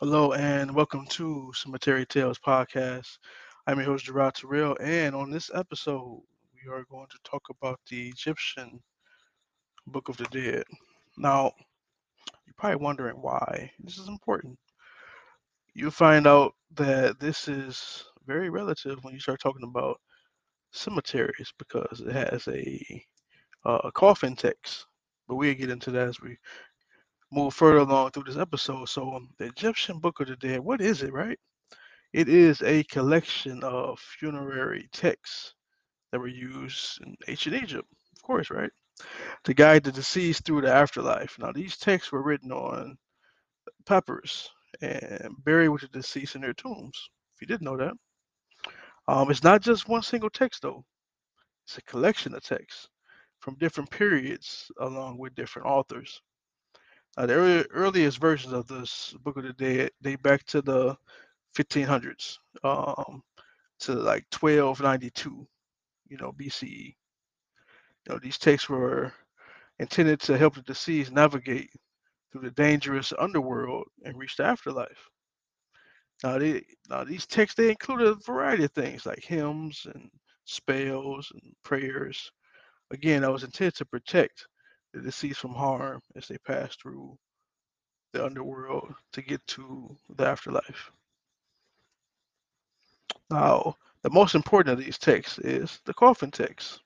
Hello and welcome to Cemetery Tales Podcast. I'm your host Gerard Terrell, and on this episode, we are going to talk about the Egyptian Book of the Dead. Now, you're probably wondering why this is important. You'll find out that this is very relative when you start talking about cemeteries because it has a, uh, a coffin text. But we'll get into that as we move further along through this episode. So, um, the Egyptian Book of the Dead, what is it, right? It is a collection of funerary texts that were used in ancient Egypt, of course, right? To guide the deceased through the afterlife. Now, these texts were written on papyrus and buried with the deceased in their tombs. If you didn't know that, um, it's not just one single text, though, it's a collection of texts from different periods along with different authors. Uh, the early, earliest versions of this Book of the Dead date back to the 1500s, um, to like 1292, you know, BCE. You know, these texts were intended to help the deceased navigate through the dangerous underworld and reach the afterlife. Now, they, now these texts they included a variety of things like hymns and spells and prayers. Again, that was intended to protect the deceased from harm as they pass through the underworld to get to the afterlife. Now, the most important of these texts is the coffin text,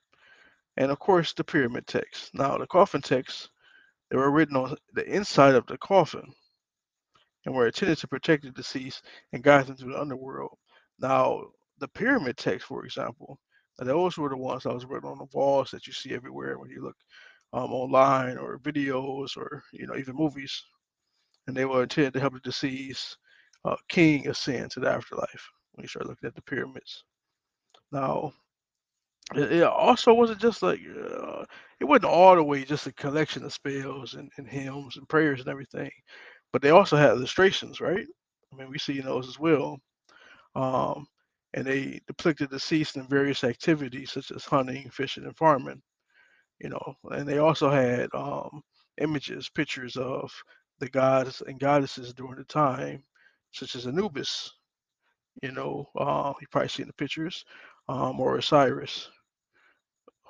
and of course the pyramid text. Now, the coffin texts they were written on the inside of the coffin and were intended to protect the deceased and guide them through the underworld. Now, the pyramid text, for example, those were the ones that was written on the walls that you see everywhere when you look um, online or videos or you know even movies, and they were intended to help the deceased uh, king ascend to the afterlife when you start looking at the pyramids. Now, it, it also wasn't just like uh, it wasn't all the way just a collection of spells and, and hymns and prayers and everything, but they also had illustrations, right? I mean, we see those as well. Um, and they depicted the deceased in various activities such as hunting, fishing, and farming. You know, and they also had um, images, pictures of the gods and goddesses during the time, such as Anubis. You know, uh, you probably seen the pictures, um, or Osiris,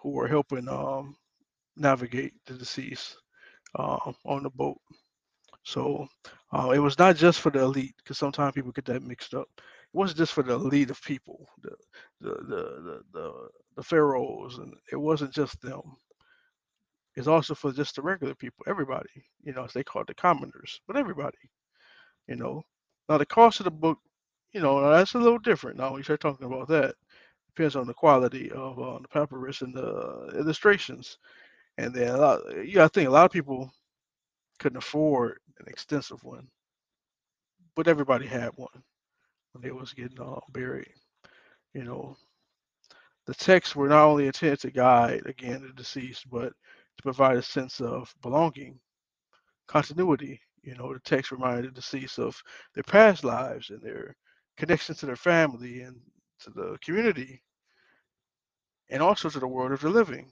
who were helping um, navigate the deceased um, on the boat. So uh, it was not just for the elite, because sometimes people get that mixed up. It wasn't just for the elite of people, the the the the the, the pharaohs, and it wasn't just them. It's also for just the regular people, everybody. You know, as they call it, the commoners, but everybody. You know, now the cost of the book, you know, that's a little different. Now we start talking about that. Depends on the quality of uh, the papyrus and the illustrations. And then a lot, you got to think a lot of people couldn't afford an extensive one, but everybody had one when they was getting uh, buried. You know, the texts were not only intended to guide again the deceased, but to provide a sense of belonging, continuity. You know, the text reminded the deceased of their past lives and their connection to their family and to the community, and also to the world of the living.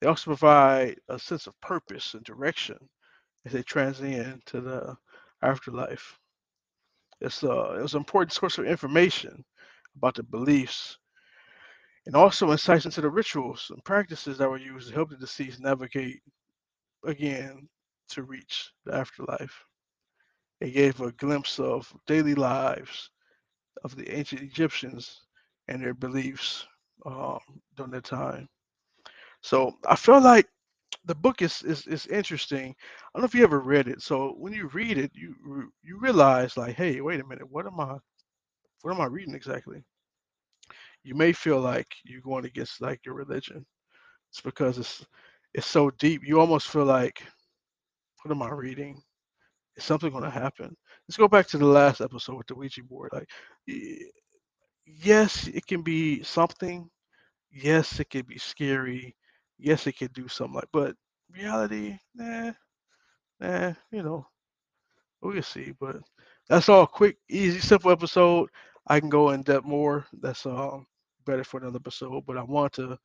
They also provide a sense of purpose and direction as they transcend to the afterlife. It's, a, it's an important source of information about the beliefs and also insights into the rituals and practices that were used to help the deceased navigate again to reach the afterlife. It gave a glimpse of daily lives of the ancient Egyptians and their beliefs um, during that time. So I feel like the book is, is is interesting. I don't know if you ever read it. So when you read it, you you realize like, hey, wait a minute, what am I what am I reading exactly? You may feel like you're going against like your religion. It's because it's it's so deep. You almost feel like, what am I reading? Is something going to happen? Let's go back to the last episode with the Ouija board. Like, yes, it can be something. Yes, it can be scary. Yes, it can do something like, but reality, nah, nah, you know, we'll see. But that's all quick, easy, simple episode. I can go in depth more. That's um better for another episode. But I want to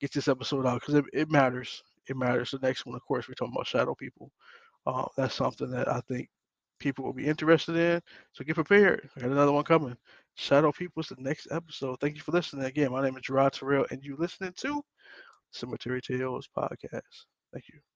get this episode out because it, it matters. It matters. The next one, of course, we're talking about shadow people. Uh, that's something that I think people will be interested in. So get prepared. I got another one coming. Shadow People is the next episode. Thank you for listening. Again, my name is Gerard Terrell, and you listening to Cemetery Tales Podcast. Thank you.